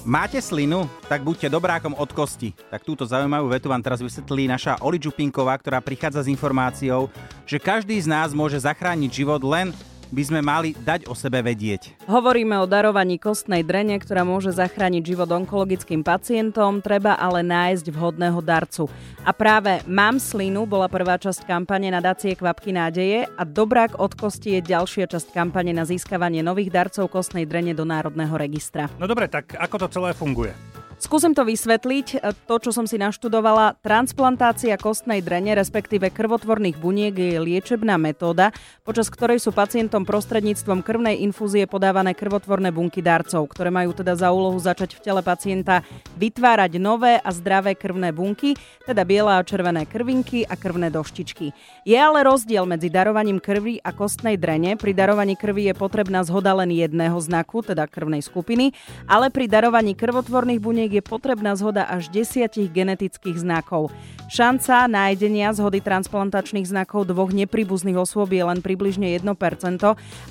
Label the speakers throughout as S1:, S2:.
S1: Máte slinu? Tak buďte dobrákom od kosti. Tak túto zaujímavú vetu vám teraz vysvetlí naša Oli Čupinková, ktorá prichádza s informáciou, že každý z nás môže zachrániť život len by sme mali dať o sebe vedieť.
S2: Hovoríme o darovaní kostnej drene, ktorá môže zachrániť život onkologickým pacientom, treba ale nájsť vhodného darcu. A práve Mám slinu bola prvá časť kampane na dacie Kvapky nádeje a Dobrák od kosti je ďalšia časť kampane na získavanie nových darcov kostnej drene do Národného registra.
S3: No dobre, tak ako to celé funguje?
S2: Skúsim to vysvetliť. To, čo som si naštudovala, transplantácia kostnej drene, respektíve krvotvorných buniek je liečebná metóda, počas ktorej sú pacientom prostredníctvom krvnej infúzie podávané krvotvorné bunky darcov, ktoré majú teda za úlohu začať v tele pacienta vytvárať nové a zdravé krvné bunky, teda biela a červené krvinky a krvné doštičky. Je ale rozdiel medzi darovaním krvi a kostnej drene. Pri darovaní krvi je potrebná zhoda len jedného znaku, teda krvnej skupiny, ale pri darovaní krvotvorných buniek je potrebná zhoda až desiatich genetických znakov. Šanca nájdenia zhody transplantačných znakov dvoch nepríbuzných osôb je len približne 1%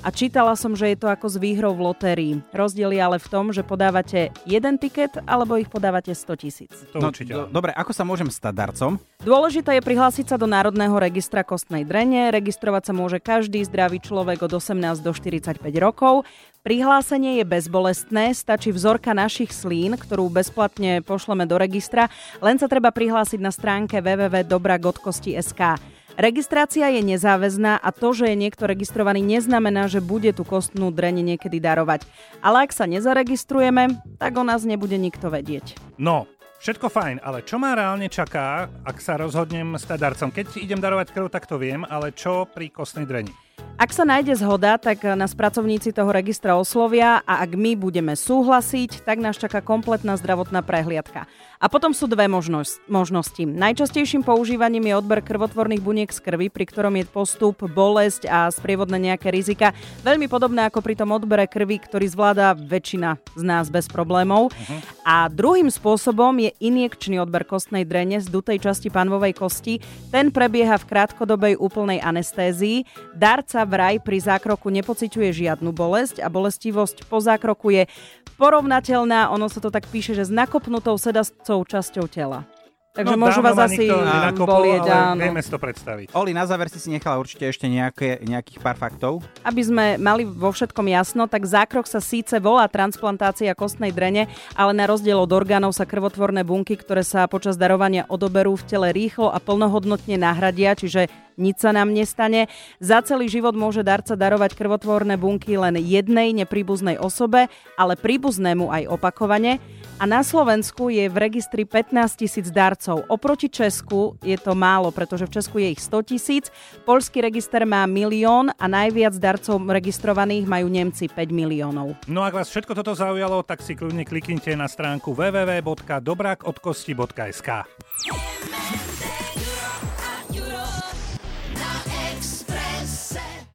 S2: a čítala som, že je to ako s výhrou v lotérii. Rozdiel je ale v tom, že podávate jeden tiket alebo ich podávate 100 tisíc.
S1: No, do, dobre, ako sa môžem stať darcom?
S2: Dôležité je prihlásiť sa do Národného registra kostnej drene. Registrovať sa môže každý zdravý človek od 18 do 45 rokov. Prihlásenie je bezbolestné, stačí vzorka našich slín, ktorú bezplatne pošleme do registra, len sa treba prihlásiť na stránke www.dobragodkosti.sk. Registrácia je nezáväzná a to, že je niekto registrovaný, neznamená, že bude tú kostnú dreň niekedy darovať. Ale ak sa nezaregistrujeme, tak o nás nebude nikto vedieť.
S3: No, Všetko fajn, ale čo ma reálne čaká, ak sa rozhodnem stať darcom? Keď idem darovať krv, tak to viem, ale čo pri kostnej dreni?
S2: Ak sa nájde zhoda, tak nás pracovníci toho registra oslovia a ak my budeme súhlasiť, tak nás čaká kompletná zdravotná prehliadka. A potom sú dve možnosť, možnosti. Najčastejším používaním je odber krvotvorných buniek z krvi, pri ktorom je postup, bolesť a sprievodné nejaké rizika. Veľmi podobné ako pri tom odbere krvi, ktorý zvláda väčšina z nás bez problémov. Uh-huh. A druhým spôsobom je injekčný odber kostnej drene z dutej časti panvovej kosti. Ten prebieha v krátkodobej úplnej anestézii. Darca vraj pri zákroku nepociťuje žiadnu bolesť a bolestivosť po zákroku je porovnateľná, ono sa to tak píše, že s nakopnutou sedacou časťou tela. Takže no, môžu vás asi bolieť, áno.
S3: Vieme si to predstaviť.
S1: Oli, na záver si si nechala určite ešte nejaké, nejakých pár faktov.
S2: Aby sme mali vo všetkom jasno, tak zákrok sa síce volá transplantácia kostnej drene, ale na rozdiel od orgánov sa krvotvorné bunky, ktoré sa počas darovania odoberú v tele rýchlo a plnohodnotne nahradia, čiže nič sa nám nestane. Za celý život môže darca darovať krvotvorné bunky len jednej nepríbuznej osobe, ale príbuznému aj opakovane. A na Slovensku je v registri 15 tisíc darcov. Oproti Česku je to málo, pretože v Česku je ich 100 tisíc. Polský register má milión a najviac darcov registrovaných majú Nemci 5 miliónov.
S3: No ak vás všetko toto zaujalo, tak si kľudne kliknite na stránku www.dobrakodkosti.sk.